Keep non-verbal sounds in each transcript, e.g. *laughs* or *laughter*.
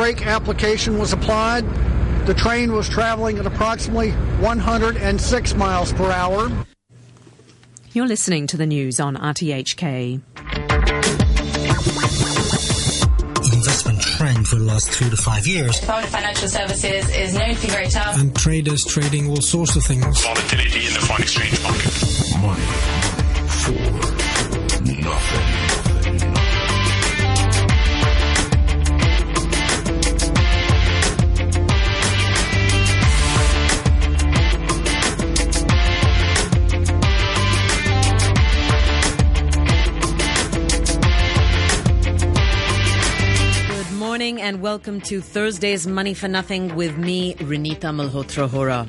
brake application was applied. The train was traveling at approximately 106 miles per hour. You're listening to the news on RTHK. Investment trend for the last two to five years. Department Financial Services is known to be very tough. And traders trading all sorts of things. Volatility in the foreign exchange market. Money for and welcome to Thursday's Money for Nothing with me, Renita Malhotra Hora.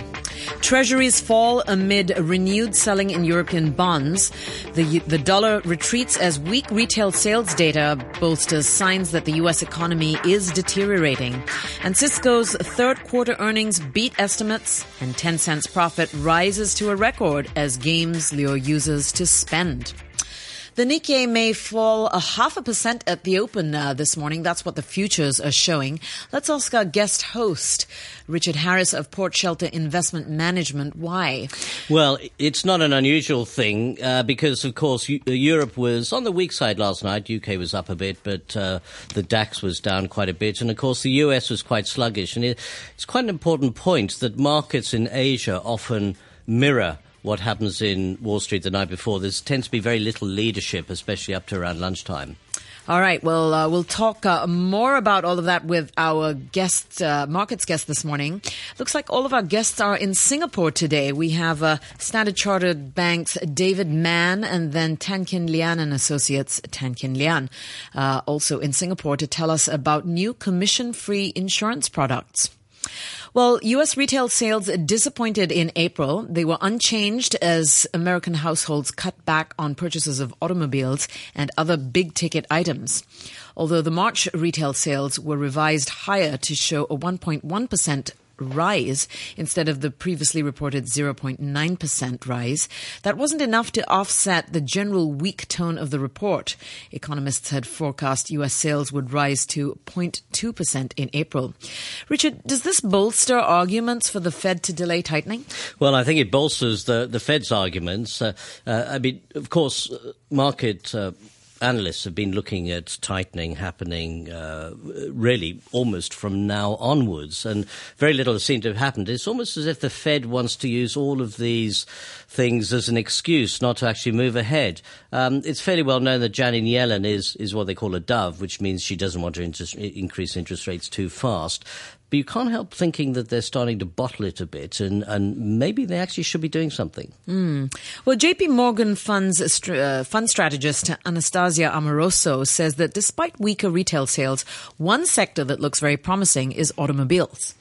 Treasuries fall amid renewed selling in European bonds. The, the dollar retreats as weak retail sales data bolsters signs that the U.S. economy is deteriorating. And Cisco's third quarter earnings beat estimates, and Tencent's profit rises to a record as games lure users to spend. The Nikkei may fall a half a percent at the open uh, this morning. That's what the futures are showing. Let's ask our guest host, Richard Harris of Port Shelter Investment Management, why? Well, it's not an unusual thing uh, because, of course, U- Europe was on the weak side last night. UK was up a bit, but uh, the DAX was down quite a bit. And, of course, the US was quite sluggish. And it, it's quite an important point that markets in Asia often mirror what happens in Wall Street the night before. There tends to be very little leadership, especially up to around lunchtime. All right. Well, uh, we'll talk uh, more about all of that with our guest, uh, markets guest this morning. Looks like all of our guests are in Singapore today. We have uh, Standard Chartered Bank's David Mann and then Tan Kin Lian and Associates Tan Kin Lian, uh, also in Singapore to tell us about new commission-free insurance products. Well, U.S. retail sales disappointed in April. They were unchanged as American households cut back on purchases of automobiles and other big ticket items. Although the March retail sales were revised higher to show a 1.1% rise instead of the previously reported 0.9% rise. That wasn't enough to offset the general weak tone of the report. Economists had forecast US sales would rise to 0.2% in April. Richard, does this bolster arguments for the Fed to delay tightening? Well, I think it bolsters the, the Fed's arguments. Uh, uh, I mean, of course, market uh, analysts have been looking at tightening happening uh, really almost from now onwards, and very little has seemed to have happened. It's almost as if the Fed wants to use all of these things as an excuse not to actually move ahead. Um, it's fairly well known that Janet Yellen is, is what they call a dove, which means she doesn't want to interest, increase interest rates too fast. But you can't help thinking that they're starting to bottle it a bit, and, and maybe they actually should be doing something. Mm. Well, JP Morgan funds uh, fund strategist Anastasia Amoroso says that despite weaker retail sales, one sector that looks very promising is automobiles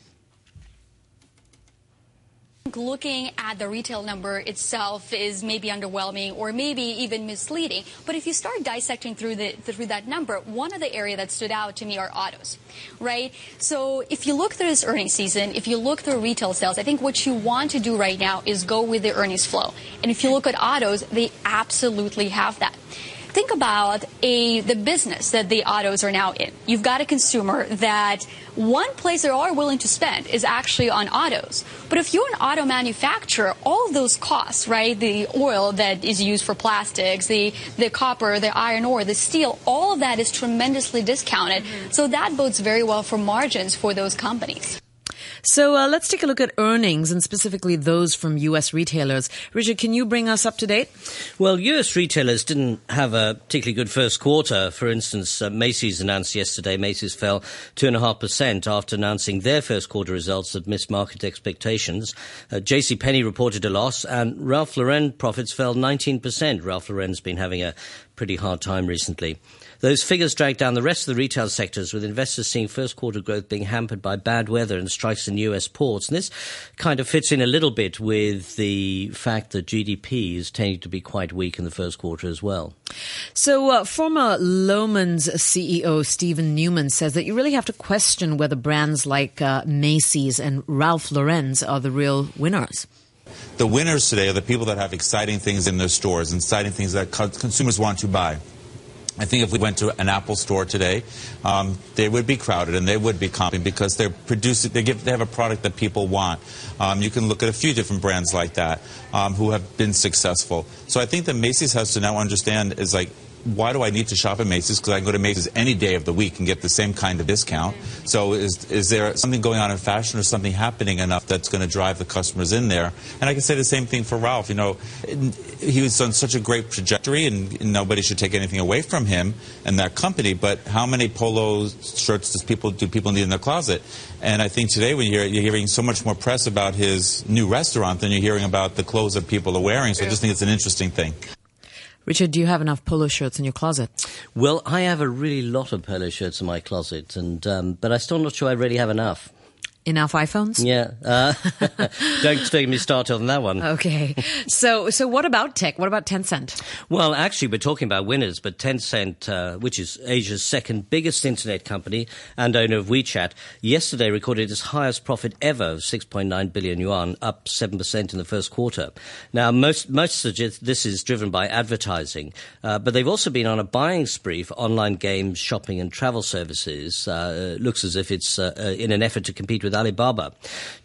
looking at the retail number itself is maybe underwhelming or maybe even misleading. But if you start dissecting through the through that number, one of the area that stood out to me are autos, right? So if you look through this earnings season, if you look through retail sales, I think what you want to do right now is go with the earnings flow. And if you look at autos, they absolutely have that think about a the business that the autos are now in. You've got a consumer that one place they are willing to spend is actually on autos. But if you're an auto manufacturer, all of those costs, right? The oil that is used for plastics, the the copper, the iron ore, the steel, all of that is tremendously discounted. Mm-hmm. So that bodes very well for margins for those companies. So uh, let's take a look at earnings and specifically those from U.S. retailers. Richard, can you bring us up to date? Well, U.S. retailers didn't have a particularly good first quarter. For instance, uh, Macy's announced yesterday Macy's fell 2.5% after announcing their first quarter results that missed market expectations. Uh, J.C. Penney reported a loss and Ralph Lauren profits fell 19%. Ralph Lauren's been having a pretty hard time recently. Those figures drag down the rest of the retail sectors, with investors seeing first quarter growth being hampered by bad weather and strikes in US ports. And this kind of fits in a little bit with the fact that GDP is tending to be quite weak in the first quarter as well. So, uh, former Loehmann's CEO Steven Newman says that you really have to question whether brands like uh, Macy's and Ralph Lauren's are the real winners. The winners today are the people that have exciting things in their stores, exciting things that co- consumers want to buy. I think if we went to an Apple store today, um, they would be crowded and they would be comping because they're producing. They give. They have a product that people want. Um, you can look at a few different brands like that um, who have been successful. So I think that Macy's has to now understand is like why do I need to shop at Macy's? Because I can go to Macy's any day of the week and get the same kind of discount. So is, is there something going on in fashion or something happening enough that's going to drive the customers in there? And I can say the same thing for Ralph. You know, he was on such a great trajectory and nobody should take anything away from him and that company. But how many polo shirts does people, do people need in their closet? And I think today when you're, you're hearing so much more press about his new restaurant than you're hearing about the clothes that people are wearing. So I just think it's an interesting thing. Richard, do you have enough polo shirts in your closet? Well, I have a really lot of polo shirts in my closet, and um, but I'm still not sure I really have enough. Enough iPhones? Yeah. Uh, *laughs* don't expect me to start on that one. Okay. So, so what about tech? What about Tencent? Well, actually, we're talking about winners, but Tencent, uh, which is Asia's second biggest internet company and owner of WeChat, yesterday recorded its highest profit ever of 6.9 billion yuan, up 7% in the first quarter. Now, most, most suggest this is driven by advertising, uh, but they've also been on a buying spree for online games, shopping, and travel services. Uh, looks as if it's uh, uh, in an effort to compete with with Alibaba.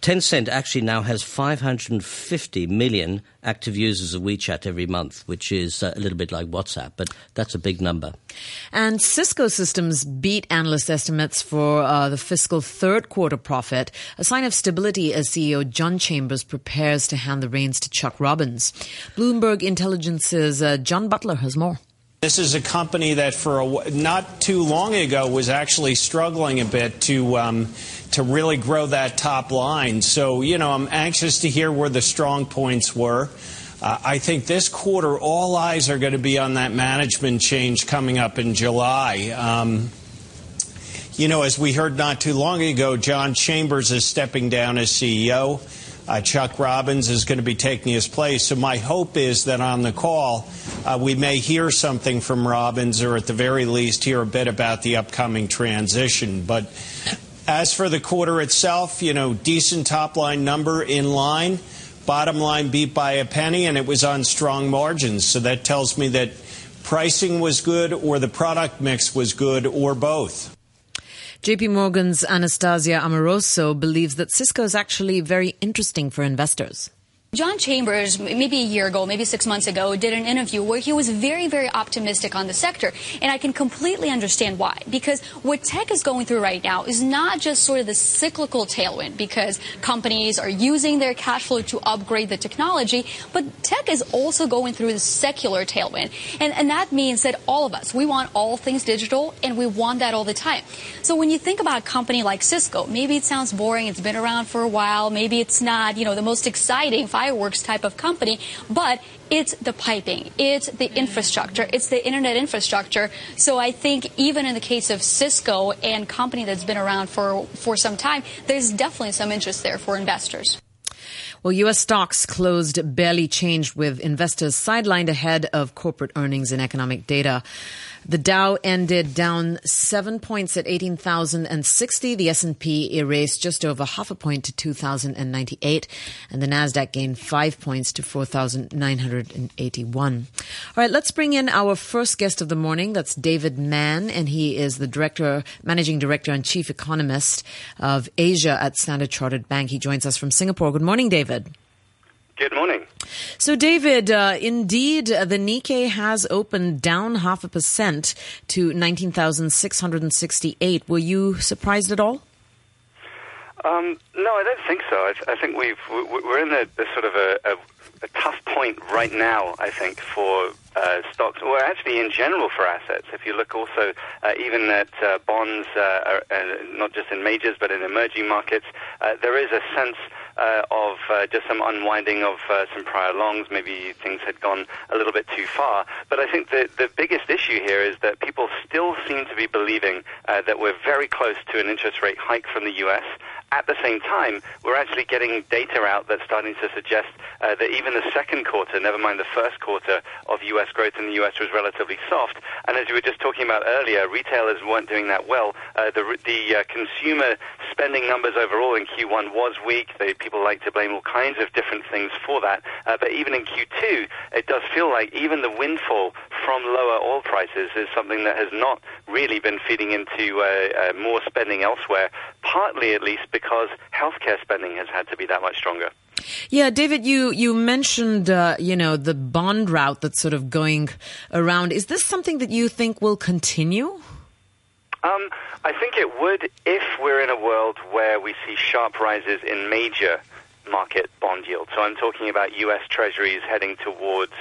Tencent actually now has 550 million active users of WeChat every month, which is uh, a little bit like WhatsApp, but that's a big number. And Cisco Systems beat analyst estimates for uh, the fiscal third quarter profit, a sign of stability as CEO John Chambers prepares to hand the reins to Chuck Robbins. Bloomberg Intelligence's uh, John Butler has more. This is a company that for a, not too long ago was actually struggling a bit to um, to really grow that top line. So you know, I'm anxious to hear where the strong points were. Uh, I think this quarter, all eyes are going to be on that management change coming up in July. Um, you know, as we heard not too long ago, John Chambers is stepping down as CEO. Uh, Chuck Robbins is going to be taking his place. So my hope is that on the call, uh, we may hear something from Robbins, or at the very least, hear a bit about the upcoming transition. But as for the quarter itself, you know, decent top line number in line. Bottom line beat by a penny, and it was on strong margins. So that tells me that pricing was good, or the product mix was good, or both. JP Morgan's Anastasia Amoroso believes that Cisco is actually very interesting for investors. John Chambers, maybe a year ago, maybe six months ago, did an interview where he was very, very optimistic on the sector. And I can completely understand why. Because what tech is going through right now is not just sort of the cyclical tailwind because companies are using their cash flow to upgrade the technology, but tech is also going through the secular tailwind. And, and that means that all of us, we want all things digital and we want that all the time. So when you think about a company like Cisco, maybe it sounds boring, it's been around for a while, maybe it's not, you know, the most exciting fireworks type of company, but it's the piping, it's the mm. infrastructure, it's the internet infrastructure. So I think even in the case of Cisco and company that's been around for, for some time, there's definitely some interest there for investors. Well, U.S. stocks closed barely changed with investors sidelined ahead of corporate earnings and economic data. The Dow ended down seven points at 18,060. The S&P erased just over half a point to 2,098. And the NASDAQ gained five points to 4,981. All right, let's bring in our first guest of the morning. That's David Mann, and he is the director, managing director and chief economist of Asia at Standard Chartered Bank. He joins us from Singapore. Good morning, David. Good morning. So, David, uh, indeed, uh, the Nikkei has opened down half a percent to 19,668. Were you surprised at all? Um, no, I don't think so. I, I think we've we're in a, a sort of a, a, a, tough point right now. I think for uh, stocks, or actually in general for assets. If you look also uh, even at uh, bonds, uh, not just in majors but in emerging markets, uh, there is a sense uh, of uh, just some unwinding of uh, some prior longs. Maybe things had gone a little bit too far. But I think the, the biggest issue here is that people still seem to be believing uh, that we're very close to an interest rate hike from the U.S. At the same time, we're actually getting data out that's starting to suggest uh, that even the second quarter, never mind the first quarter of U.S. growth in the U.S. was relatively soft. And as you were just talking about earlier, retailers weren't doing that well. Uh, the the uh, consumer spending numbers overall in Q1 was weak. They, people like to blame all kinds of different things for that. Uh, but even in Q2, it does feel like even the windfall from lower oil prices is something that has not really been feeding into uh, uh, more spending elsewhere, partly at least because healthcare spending has had to be that much stronger. Yeah, David, you you mentioned uh, you know the bond route that's sort of going around. Is this something that you think will continue? Um, I think it would if we're in a world where we see sharp rises in major market bond yields. So I'm talking about U.S. Treasuries heading towards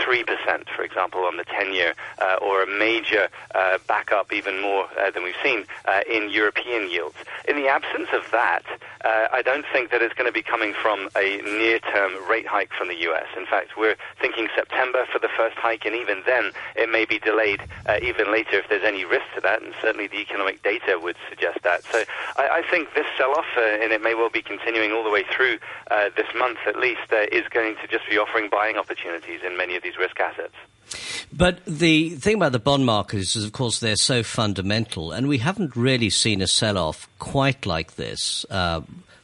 3%, for example, on the 10 year, uh, or a major uh, backup, even more uh, than we've seen, uh, in European yields. In the absence of that, uh, I don't think that it's going to be coming from a near term rate hike from the U.S. In fact, we're thinking September for the first hike, and even then, it may be delayed uh, even later if there's any risk to that, and certainly the economic data would suggest that. So I, I think this sell off, and it may well be continuing all the way through this month at least, is going to just be offering buying opportunities in many of these risk assets. But the thing about the bond markets is, of course, they're so fundamental, and we haven't really seen a sell off quite like this. Uh,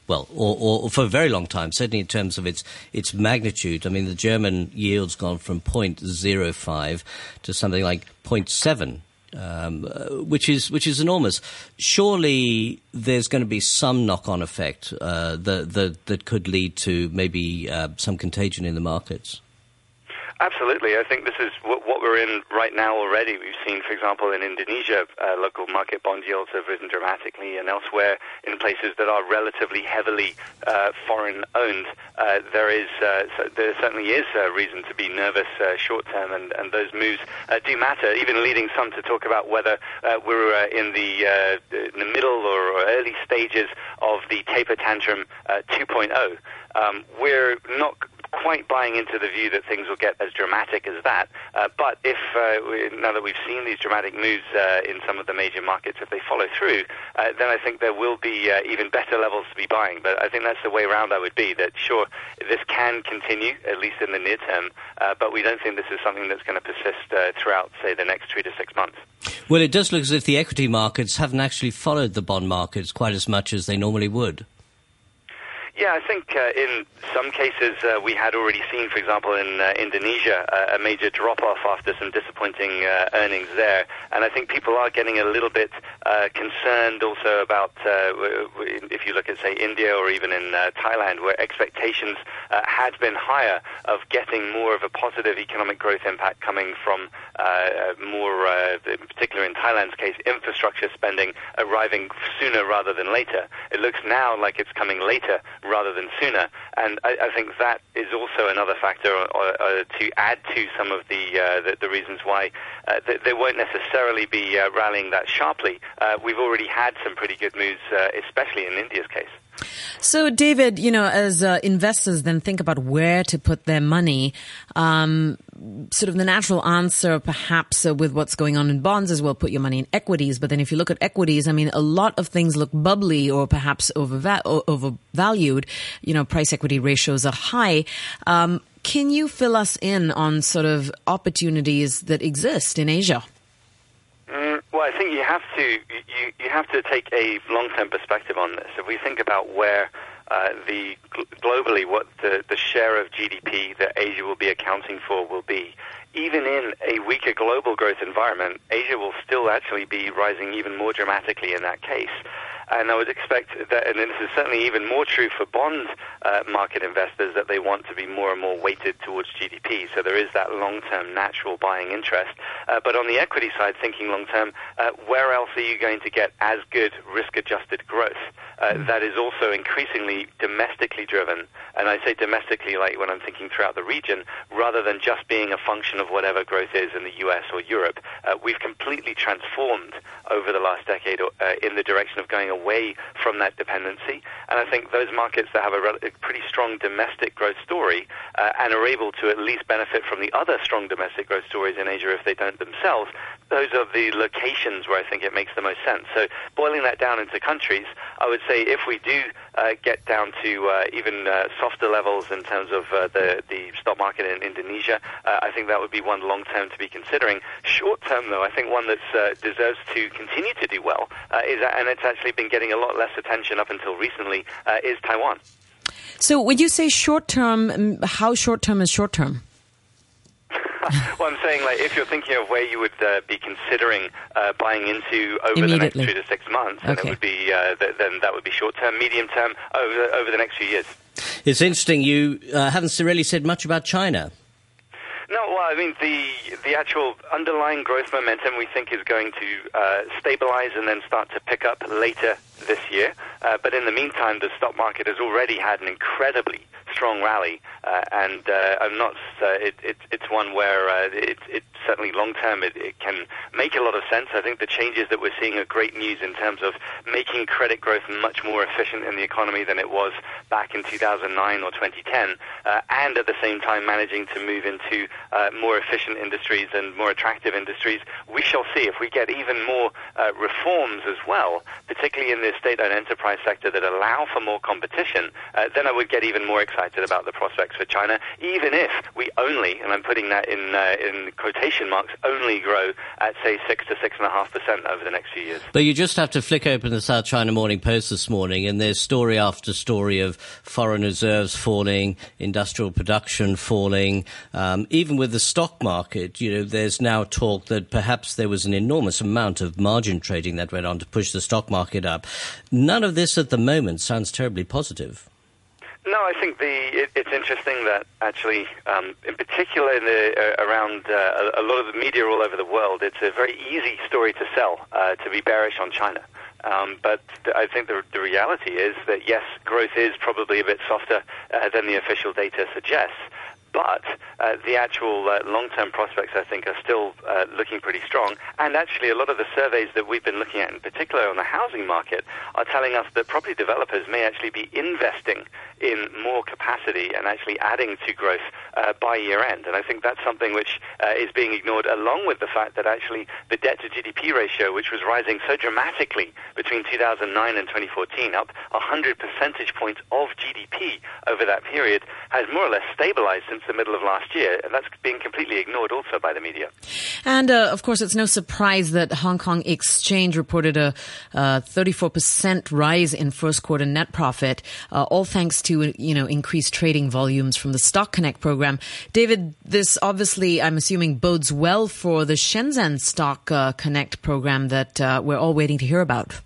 well, or, or, for a very long time, certainly in terms of its its magnitude. I mean, the German yield's gone from 0.05 to something like 0.7 um, uh, which is which is enormous. Surely there's going to be some knock-on effect uh, that, that that could lead to maybe uh, some contagion in the markets. Absolutely. I think this is what, what, we're in right now already. We've seen, for example, in Indonesia, uh, local market bond yields have risen dramatically, and elsewhere in places that are relatively heavily uh, foreign owned, uh, there is uh, so there certainly is a reason to be nervous uh, short term, and, and those moves uh, do matter, even leading some to talk about whether we're in the, in the middle or early stages of the taper tantrum 2.0. Um, we're not quite buying into the view that things will get as dramatic as that. Uh, but if uh, we, now that we've seen these dramatic moves uh, in some of the major markets, if they follow through, uh, then I think there will be uh, even better levels to be buying. But I think that's the way around. I would be that sure this can continue at least in the near term, uh, but we don't think this is something that's going to persist throughout, say, the next three to six months. Well, it does look as if the equity markets haven't actually followed the bond markets quite as much as they normally would. Yeah, I think uh, in some cases uh, we had already seen, for example, in uh, Indonesia, uh, a major drop off after some disappointing uh, earnings there. And I think people are getting a little bit uh, concerned also about, if you look at, say, India or even in Thailand, where expectations had been higher of getting more of a positive economic growth impact coming from more, in particular in Thailand's case, infrastructure spending arriving sooner rather than later. It looks now like it's coming later rather than sooner. And I, I think that is also another factor uh, uh, to add to some of the uh, the, the, reasons why uh, they, they, won't necessarily be uh, rallying that sharply. We've already had some pretty good moves, especially in India's case. So, David, you know, as uh, investors then think about where to put their money, um, sort of the natural answer, perhaps, uh, with what's going on in bonds is well, put your money in equities. But then if you look at equities, I mean, a lot of things look bubbly or perhaps overva- overvalued. You know, price equity ratios are high. Um, can you fill us in on sort of opportunities that exist in Asia? Well, I think you have to you, you have to take a long term perspective on this. If we think about where uh, the globally what the, the share of GDP that Asia will be accounting for will be, even in a weaker global growth environment, Asia will still actually be rising even more dramatically in that case. And I would expect that, and this is certainly even more true for bond uh, market investors, that they want to be more and more weighted towards GDP. So there is that long-term natural buying interest. Uh, but on the equity side, thinking long-term, uh, where else are you going to get as good risk-adjusted growth? Uh, mm. that is also increasingly domestically driven. And I say domestically, like when I'm thinking throughout the region, rather than just being a function of whatever growth is in the US or Europe. Uh, we've completely transformed over the last decade uh, in the direction of going away from that dependency. And I think those markets that have a, a pretty strong domestic growth story uh, and are able to at least benefit from the other strong domestic growth stories in Asia if they don't themselves, those are the locations where I think it makes the most sense. So boiling that down into countries, I would say if we do uh, get down to uh, even uh, softer levels in terms of uh, the, the stock market in Indonesia, uh, I think that would be one long term to be considering. Short term, though, I think one that deserves to continue to do well is, and it's actually been getting a lot less attention up until recently, is Taiwan. So, when you say short term, how short term is short term? *laughs* well, I'm saying like if you're thinking of where you would uh, be considering uh, buying into over the next two to six months, then it would be uh, th- then that would be short term, medium term, over over the next few years. It's interesting. You uh, haven't really said much about China. No, well, I mean the the actual underlying growth momentum we think is going to uh, stabilize and then start to pick up later this year. Uh, but in the meantime, the stock market has already had an incredibly strong rally, uh, and uh, I'm not. Uh, it, it, it's one where uh, it, it certainly long term it, it can make a lot of sense. I think the changes that we're seeing are great news in terms of making credit growth much more efficient in the economy than it was back in 2009 or 2010, uh, and at the same time managing to move into more efficient industries and more attractive industries. We shall see if we get even more reforms as well, particularly in the state-owned enterprise sector that allow for more competition. Uh, then I would get even more excited about the prospects for China, even if we only, and I'm putting that in uh, in quotation marks, only grow at say six to six and a half percent over the next few years. But you just have to flick open the South China Morning Post this morning, and there's story after story of foreign reserves falling, industrial production falling. Um, even with the stock market, you know, there's now talk that perhaps there was an enormous amount of margin trading that went on to push the stock market up. None of this at the moment sounds terribly positive. No, I think the it, it's interesting that actually, um, in particular, in the, uh, around uh, a, lot of the media all over the world, it's a very easy story to sell uh, to be bearish on China. Um, but th- I think the, the reality is that yes, growth is probably a bit softer uh, than the official data suggests. But uh, the actual uh, long-term prospects, I think, are still uh, looking pretty strong. And actually, a lot of the surveys that we've been looking at, in particular on the housing market, are telling us that property developers may actually be investing in more capacity and actually adding to growth uh, by year end. And I think that's something which uh, is being ignored, along with the fact that actually the debt to GDP ratio, which was rising so dramatically between 2009 and 2014, up 100 percentage points of GDP over that period, has more or less stabilized since the middle of last year. And that's being completely ignored also by the media. And uh, of course, it's no surprise that Hong Kong Exchange reported a uh, 34% rise in first quarter net profit, uh, all thanks to you know increased trading volumes from the Stock Connect program. David, this obviously, I'm assuming, bodes well for the Shenzhen Stock uh, Connect program that uh, we're all waiting to hear about.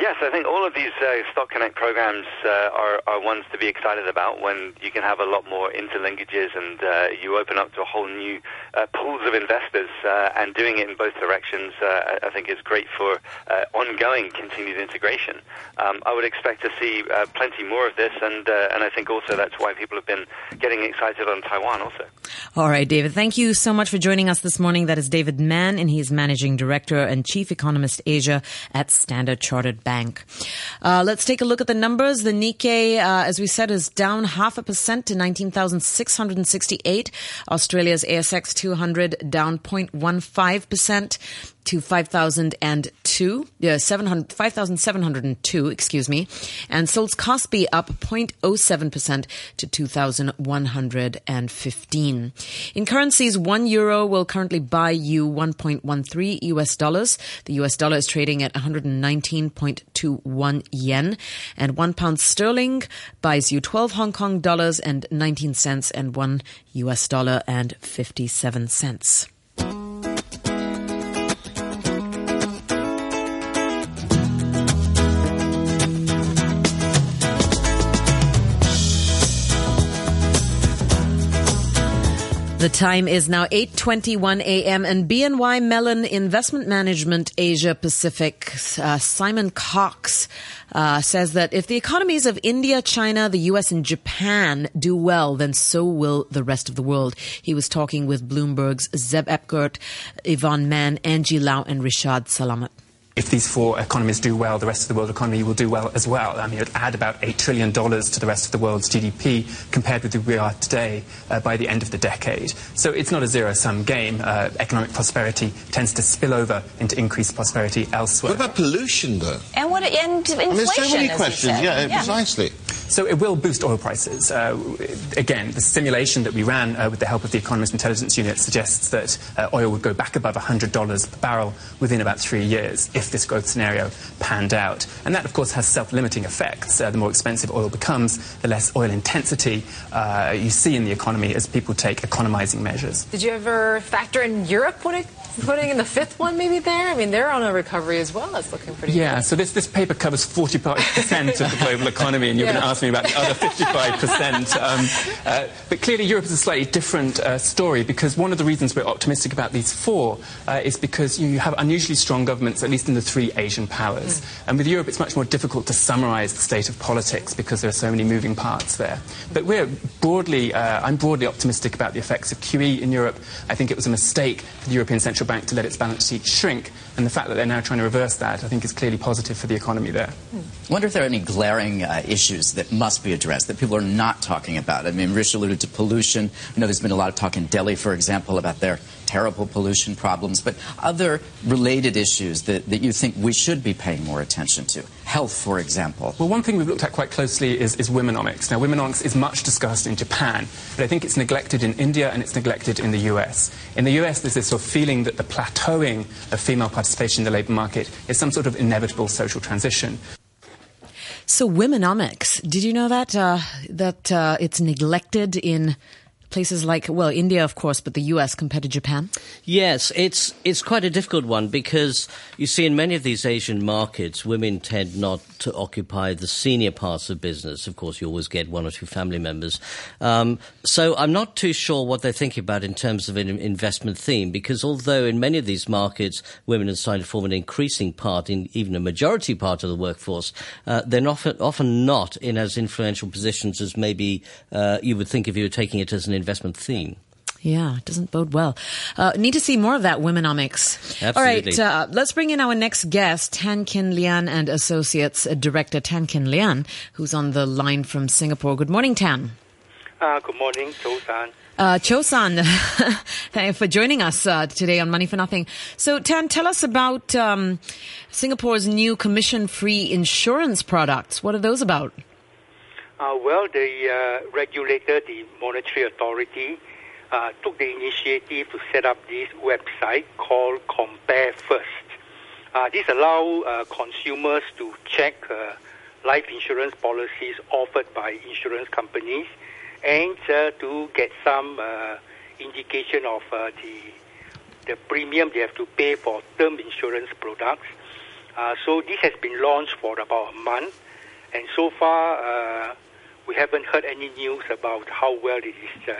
Yes, I think all of these uh, Stock Connect programs uh, are, are ones to be excited about when you can have a lot more interlinkages and uh, you open up to a whole new uh, pools of investors uh, and doing it in both directions uh, I- think is great for ongoing continued integration. Um, I would expect to see plenty more of this and, and I think also that's why people have been getting excited on Taiwan also. All right, David, thank you so much for joining us this morning. That is David Mann, and he's Managing Director and Chief Economist Asia at Standard Chartered Bank. Uh, let's take a look at the numbers. The Nikkei, uh, as we said, is down half a percent to 19,668. Australia's ASX 200 down 0.15% to 5,002, yeah, 5,702, excuse me. And Seoul's Kospi up 0.07% to 2,115. In currencies, one euro will currently buy you 1.13 US dollars. The US dollar is trading at 119.21 yen. And one pound sterling buys you 12 Hong Kong dollars and 19 cents and one US dollar and 57 cents. The time is now 8:21 a.m. and BNY Mellon Investment Management Asia Pacific uh, Simon Cox uh, says that if the economies of India, China, the U.S. and Japan do well, then so will the rest of the world. He was talking with Bloomberg's Zeb Eckert, Yvonne Mann, Angie Lau, and Rishad Salamat. If these four economies do well, the rest of the world economy will do well as well. I mean, it would add about $8 trillion to the rest of the world's GDP compared with where we are today uh, by the end of the decade. So it's not a zero-sum game. Uh, economic prosperity tends to spill over into increased prosperity elsewhere. What about pollution, though? And what and inflation? I mean, there's so many questions. said. Yeah, precisely. So it will boost oil prices. Uh, again, the simulation that we ran uh, with the help of the Economist Intelligence Unit suggests that uh, oil would go back above $100 per barrel within about three years if this growth scenario panned out. And that, of course, has self-limiting effects. Uh, the more expensive oil becomes, the less oil intensity uh, you see in the economy as people take economizing measures. Did you ever factor in Europe putting, putting in the fifth one maybe there? I mean, they're on a recovery as well. It's looking pretty yeah, good. so this, this paper covers 45% of the global economy, and you're Yeah. going to ask me about the other 55%. Um, uh, but clearly, Europe is a slightly different uh, story because one of the reasons we're optimistic about these four uh, is because you have unusually strong governments, at least in the three Asian powers. And with Europe, it's much more difficult to summarize the state of politics because there are so many moving parts there. But we're broadly, uh, I'm broadly optimistic about the effects of QE in Europe. I think it was a mistake for the European Central Bank to let its balance sheet shrink, and the fact that they're now trying to reverse that, I think, is clearly positive for the economy there. I wonder if there are any glaring uh, issues that must be addressed that people are not talking about. I mean, Rich alluded to pollution. I know there's been a lot of talk in Delhi, for example, about their terrible pollution problems, but other related issues that, that you think we should be paying more attention to. Health, for example. Well, one thing we've looked at quite closely is, is womenomics. Now, womenomics is much discussed in Japan, but I think it's neglected in India and it's neglected in the US. In the US, there's this sort of feeling that the plateauing of female participation in the labour market is some sort of inevitable social transition. So, womenomics. Did you know that uh, that uh, it's neglected in places like well, India, of course, but the U.S. compared to Japan? Yes, it's it's quite a difficult one because you see in many of these Asian markets, women tend not to occupy the senior parts of business. Of course, you always get one or two family members. Um, so I'm not too sure what they're thinking about in terms of an investment theme because although in many of these markets women are starting to form an increasing part in even a majority part of the workforce, uh, they're often often not in as influential positions as maybe uh, you would think if you were taking it as an investment theme. Yeah, it doesn't bode well. Uh, need to see more of that womenomics. All right, Absolutely. uh, let's bring in our next guest, Tan Kin Lian and Associates uh, Director Tan Kin Lian, who's on the line from Singapore. Good morning, Tan. Uh, good morning, Cho-san. Uh, Cho-san, *laughs* thank you for joining us uh, today on Money for Nothing. So, Tan, tell us about um, Singapore's new commission-free insurance products. What are those about? Uh, well, the uh, regulator, the Monetary Authority, uh, took the initiative to set up this website called Compare First. Uh, this allows uh, consumers to check uh, life insurance policies offered by insurance companies and to get some indication of the the premium they have to pay for term insurance products. So this has been launched for about a month, and so far we haven't heard any news about how well it is uh,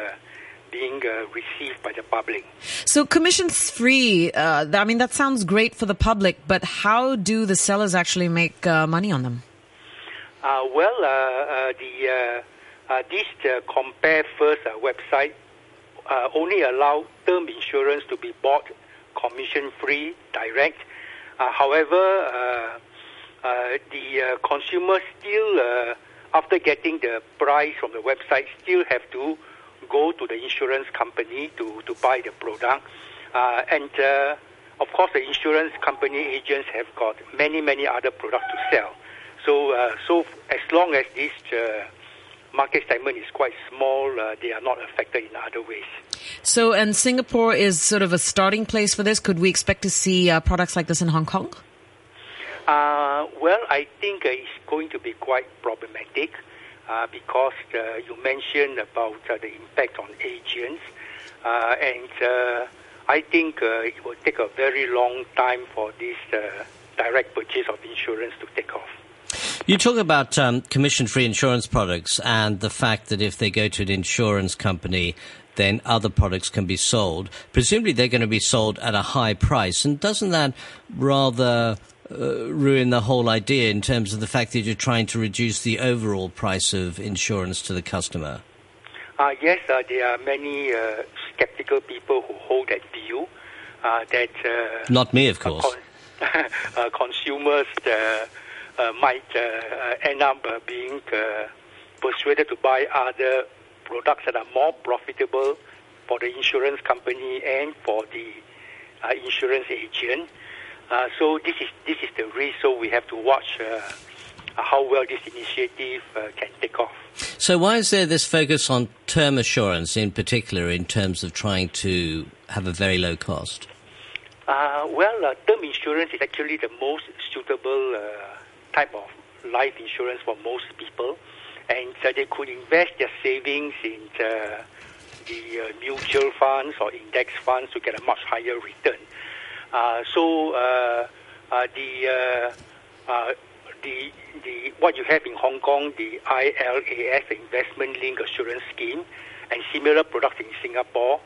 being uh, received by the public. So, commissions free, uh, I mean, that sounds great for the public, but how do the sellers actually make uh, money on them? Uh, well, uh, uh, the uh, uh, this uh, Compare First uh, website uh, only allow term insurance to be bought commission free direct. Uh, however, uh, uh, the uh, consumer still, uh, after getting the price from the website, still have to go to the insurance company to, to buy the product. Uh, and uh, of course, the insurance company agents have got many, many other products to sell. So, uh, so as long as this uh, market segment is quite small, uh, they are not affected in other ways. So, and Singapore is sort of a starting place for this. Could we expect to see uh, products like this in Hong Kong? Uh, well, I think uh, it's going to be quite problematic uh, because uh, you mentioned about uh, the impact on agents, uh, and I think it will take a very long time for this direct purchase of insurance to take off. You talk about um, commission-free insurance products and the fact that if they go to an insurance company, then other products can be sold. Presumably, they're going to be sold at a high price, and doesn't that rather uh, ruin the whole idea in terms of the fact that you're trying to reduce the overall price of insurance to the customer? Uh, yes, uh, there are many uh, skeptical people who hold that view uh, that uh, Not me, of course. uh, *laughs* consumers uh, uh, might end up uh, being uh, persuaded to buy other products that are more profitable for the insurance company and for the uh, insurance agent. Uh, so this is this is the risk. So we have to watch uh, how well this initiative uh, can take off. So, why is there this focus on term assurance in particular in terms of trying to have a very low cost? Uh, well, uh, term insurance is actually the most suitable uh, type of life insurance for most people, and uh, they could invest their savings in uh, the uh, mutual funds or index funds to get a much higher return. So the the the what you have in Hong Kong, the ILAS investment linked assurance scheme, and similar products in Singapore,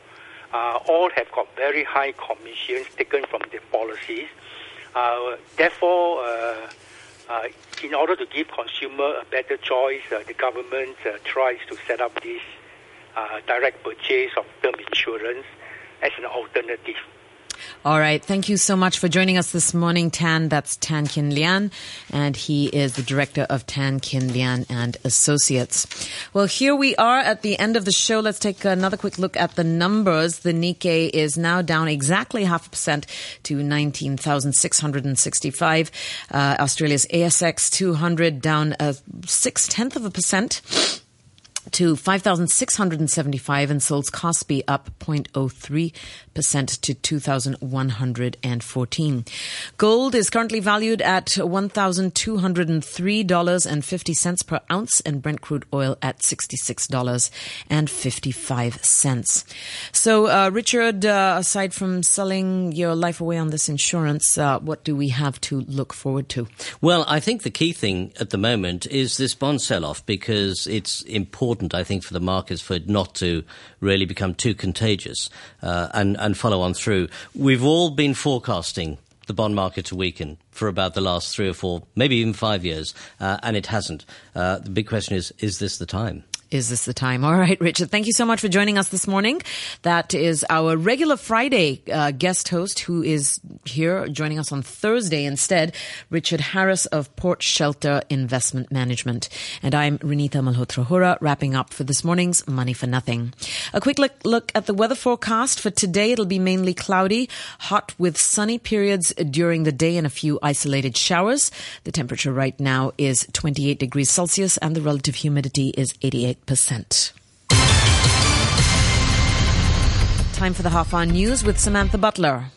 uh, all have got very high commissions taken from the policies. Uh, therefore, uh, uh in order to give consumer a better choice, uh, the government uh, tries to set up this direct purchase of term insurance as an alternative. All right. Thank you so much for joining us this morning, Tan. That's Tan Kin Lian, and he is the director of Tan Kin Lian and Associates. Well, here we are at the end of the show. Let's take another quick look at the numbers. The Nikkei is now down exactly half a percent to 19,665. Uh, Australia's ASX 200 down a six tenth of a percent to 5,675 and Seoul's Kospi up 0.03% to 2,114. Gold is currently valued at $1,203.50 per ounce and Brent crude oil at $66.55. So, uh, Richard, uh, aside from selling your life away on this insurance, uh, what do we have to look forward to? Well, I think the key thing at the moment is this bond sell-off because it's important important, I think, for the markets for it not to really become too contagious uh, and, and follow on through. We've all been forecasting the bond market to weaken for about the last three or four, maybe even five years, uh, and it hasn't. Uh, the big question is, is this the time? Is this the time? *laughs* All right, Richard. Thank you so much for joining us this morning. That is our regular Friday uh, guest host who is here joining us on Thursday instead, Richard Harris of Port Shelter Investment Management. And I'm Renita Malhotra wrapping up for this morning's Money for Nothing. A quick look, look at the weather forecast for today. It'll be mainly cloudy, hot with sunny periods during the day and a few isolated showers. The temperature right now is 28 degrees Celsius and the relative humidity is 88 percent Time for the half hour news with Samantha Butler.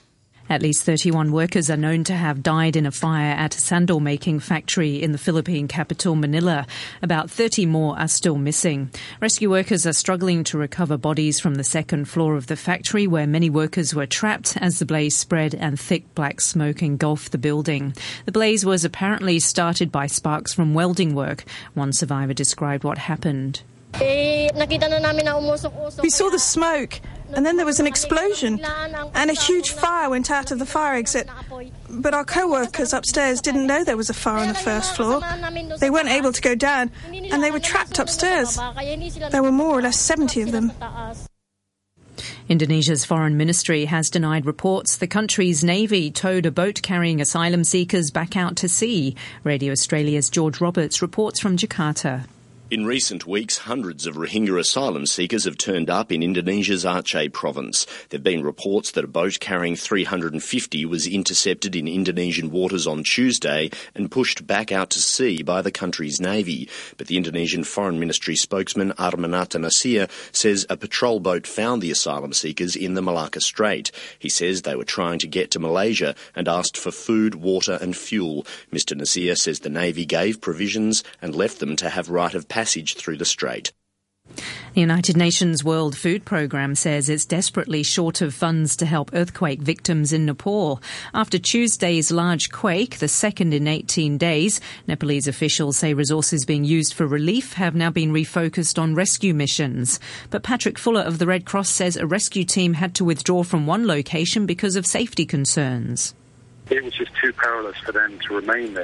At least 31 workers are known to have died in a fire at a sandal making factory in the Philippine capital, Manila. About 30 more are still missing. Rescue workers are struggling to recover bodies from the second floor of the factory where many workers were trapped as the blaze spread and thick black smoke engulfed the building. The blaze was apparently started by sparks from welding work. One survivor described what happened. We saw the smoke, and then there was an explosion, and a huge fire went out of the fire exit. But our co workers upstairs didn't know there was a fire on the first floor. They weren't able to go down, and they were trapped upstairs. There were more or less 70 of them. Indonesia's foreign ministry has denied reports the country's navy towed a boat carrying asylum seekers back out to sea. Radio Australia's George Roberts reports from Jakarta. In recent weeks, hundreds of Rohingya asylum seekers have turned up in Indonesia's Aceh province. There have been reports that a boat carrying 350 was intercepted in Indonesian waters on Tuesday and pushed back out to sea by the country's navy. But the Indonesian Foreign Ministry spokesman Arrmanatha Nasir says a patrol boat found the asylum seekers in the Malacca Strait. He says they were trying to get to Malaysia and asked for food, water and fuel. Mr Nasir says the navy gave provisions and left them to have right of passage through the strait. The United Nations World Food Programme says it's desperately short of funds to help earthquake victims in Nepal. After Tuesday's large quake, the second in 18 days, Nepalese officials say resources being used for relief have now been refocused on rescue missions. But Patrick Fuller of the Red Cross says a rescue team had to withdraw from one location because of safety concerns. It was just too perilous for them to remain there.